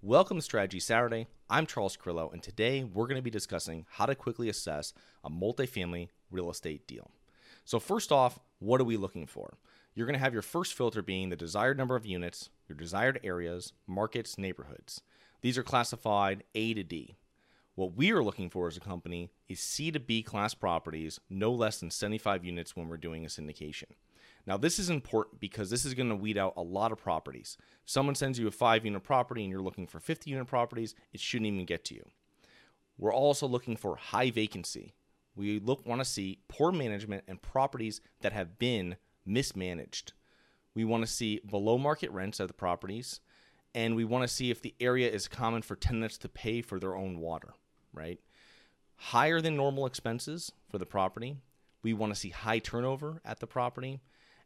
Welcome to Strategy Saturday. I'm Charles Carillo, and today we're going to be discussing how to quickly assess a multifamily real estate deal. So, first off, what are we looking for? You're going to have your first filter being the desired number of units, your desired areas, markets, neighborhoods. These are classified A to D. What we are looking for as a company is C to B class properties, no less than 75 units when we're doing a syndication. Now, this is important because this is going to weed out a lot of properties. If someone sends you a five unit property and you're looking for 50 unit properties, it shouldn't even get to you. We're also looking for high vacancy. We look want to see poor management and properties that have been mismanaged. We want to see below market rents of the properties, and we want to see if the area is common for tenants to pay for their own water right? Higher than normal expenses for the property. We want to see high turnover at the property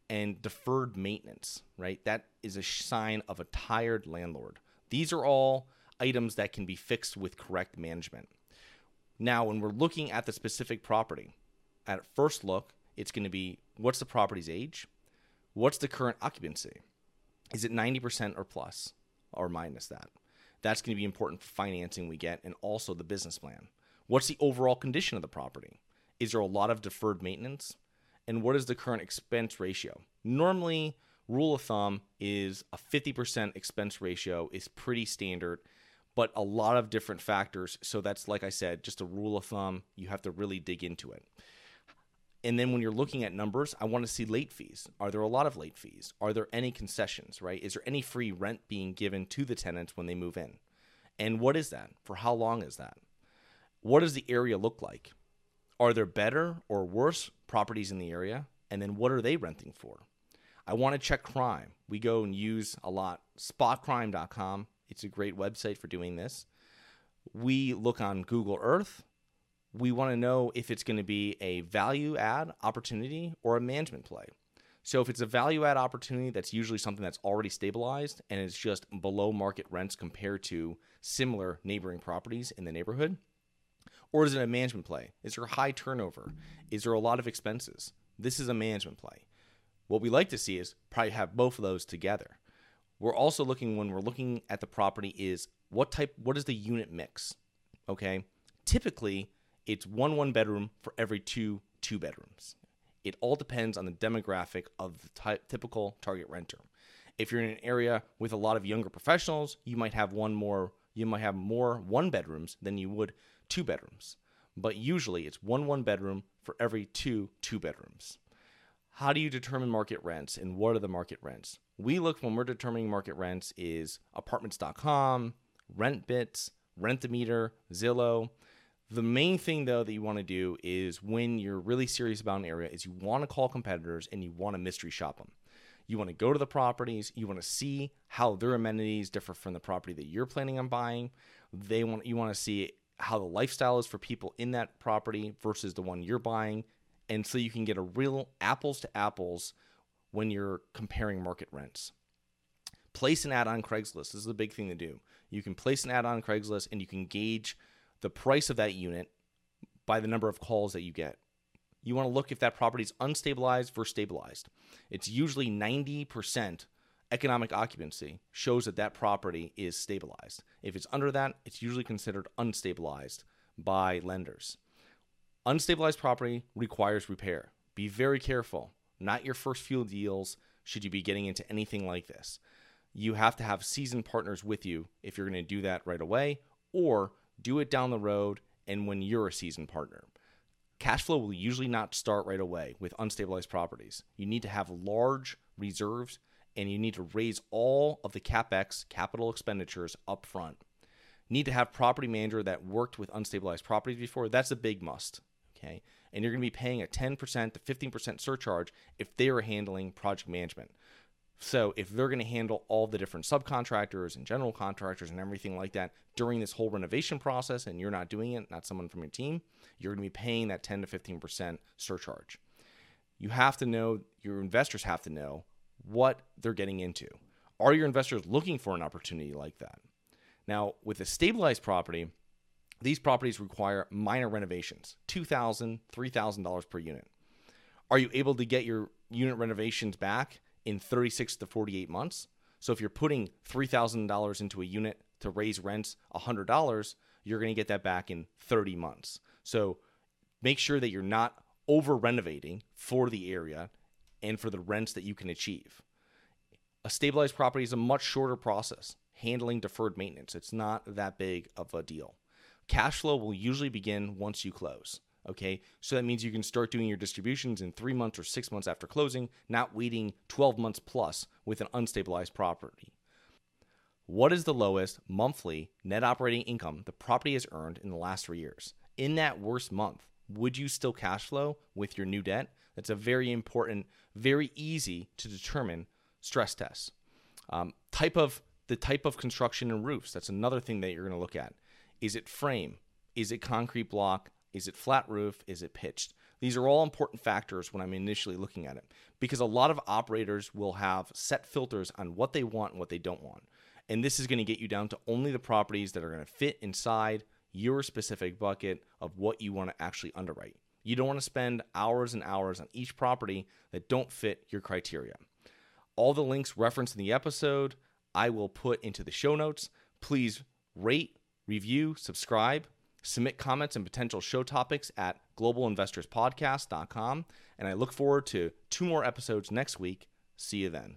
and deferred maintenance, right? That is a sign of a tired landlord. These are all items that can be fixed with correct management. Now, when we're looking at the specific property, at first look, it's going to be what's the property's age? What's the current occupancy? Is it 90% or plus or minus that? That's going to be important for financing we get and also the business plan. What's the overall condition of the property? Is there a lot of deferred maintenance? And what is the current expense ratio? Normally, rule of thumb is a 50% expense ratio is pretty standard, but a lot of different factors. So that's like I said, just a rule of thumb. You have to really dig into it. And then when you're looking at numbers, I want to see late fees. Are there a lot of late fees? Are there any concessions, right? Is there any free rent being given to the tenants when they move in? And what is that? For how long is that? What does the area look like? Are there better or worse properties in the area? And then what are they renting for? I want to check crime. We go and use a lot spotcrime.com. It's a great website for doing this. We look on Google Earth we want to know if it's going to be a value add opportunity or a management play. So if it's a value add opportunity, that's usually something that's already stabilized and it's just below market rents compared to similar neighboring properties in the neighborhood. Or is it a management play? Is there high turnover? Is there a lot of expenses? This is a management play. What we like to see is probably have both of those together. We're also looking when we're looking at the property is what type what is the unit mix? Okay? Typically, it's one one bedroom for every two two bedrooms. It all depends on the demographic of the ty- typical target renter. If you're in an area with a lot of younger professionals, you might have one more you might have more one bedrooms than you would two bedrooms. But usually it's one one bedroom for every two two bedrooms. How do you determine market rents and what are the market rents? We look when we're determining market rents is apartments.com, RentBits, Rentometer, Zillow. The main thing though that you want to do is when you're really serious about an area is you want to call competitors and you want to mystery shop them. You want to go to the properties, you want to see how their amenities differ from the property that you're planning on buying. They want you want to see how the lifestyle is for people in that property versus the one you're buying and so you can get a real apples to apples when you're comparing market rents. Place an ad on Craigslist. This is a big thing to do. You can place an ad on Craigslist and you can gauge the price of that unit by the number of calls that you get. You want to look if that property is unstabilized versus stabilized. It's usually 90% economic occupancy shows that that property is stabilized. If it's under that, it's usually considered unstabilized by lenders. Unstabilized property requires repair. Be very careful. Not your first few deals should you be getting into anything like this. You have to have seasoned partners with you if you're going to do that right away, or do it down the road and when you're a seasoned partner. Cash flow will usually not start right away with unstabilized properties. You need to have large reserves and you need to raise all of the capex capital expenditures up front. Need to have property manager that worked with unstabilized properties before. That's a big must. Okay. And you're going to be paying a 10% to 15% surcharge if they are handling project management. So if they're going to handle all the different subcontractors and general contractors and everything like that during this whole renovation process and you're not doing it, not someone from your team, you're going to be paying that 10 to 15% surcharge. You have to know, your investors have to know what they're getting into. Are your investors looking for an opportunity like that? Now, with a stabilized property, these properties require minor renovations, $2,000, $3,000 per unit. Are you able to get your unit renovations back in 36 to 48 months. So if you're putting $3,000 into a unit to raise rents $100, you're going to get that back in 30 months. So make sure that you're not over renovating for the area and for the rents that you can achieve. A stabilized property is a much shorter process, handling deferred maintenance. It's not that big of a deal. Cash flow will usually begin once you close. Okay, so that means you can start doing your distributions in three months or six months after closing, not waiting 12 months plus with an unstabilized property. What is the lowest monthly net operating income the property has earned in the last three years? In that worst month, would you still cash flow with your new debt? That's a very important, very easy to determine stress test. Um, type of the type of construction and roofs. That's another thing that you're going to look at. Is it frame? Is it concrete block? Is it flat roof? Is it pitched? These are all important factors when I'm initially looking at it because a lot of operators will have set filters on what they want and what they don't want. And this is going to get you down to only the properties that are going to fit inside your specific bucket of what you want to actually underwrite. You don't want to spend hours and hours on each property that don't fit your criteria. All the links referenced in the episode, I will put into the show notes. Please rate, review, subscribe, submit comments and potential show topics at globalinvestorspodcast.com. And I look forward to two more episodes next week. See you then.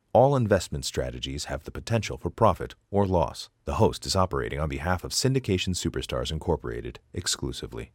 All investment strategies have the potential for profit or loss. The host is operating on behalf of Syndication Superstars Incorporated exclusively.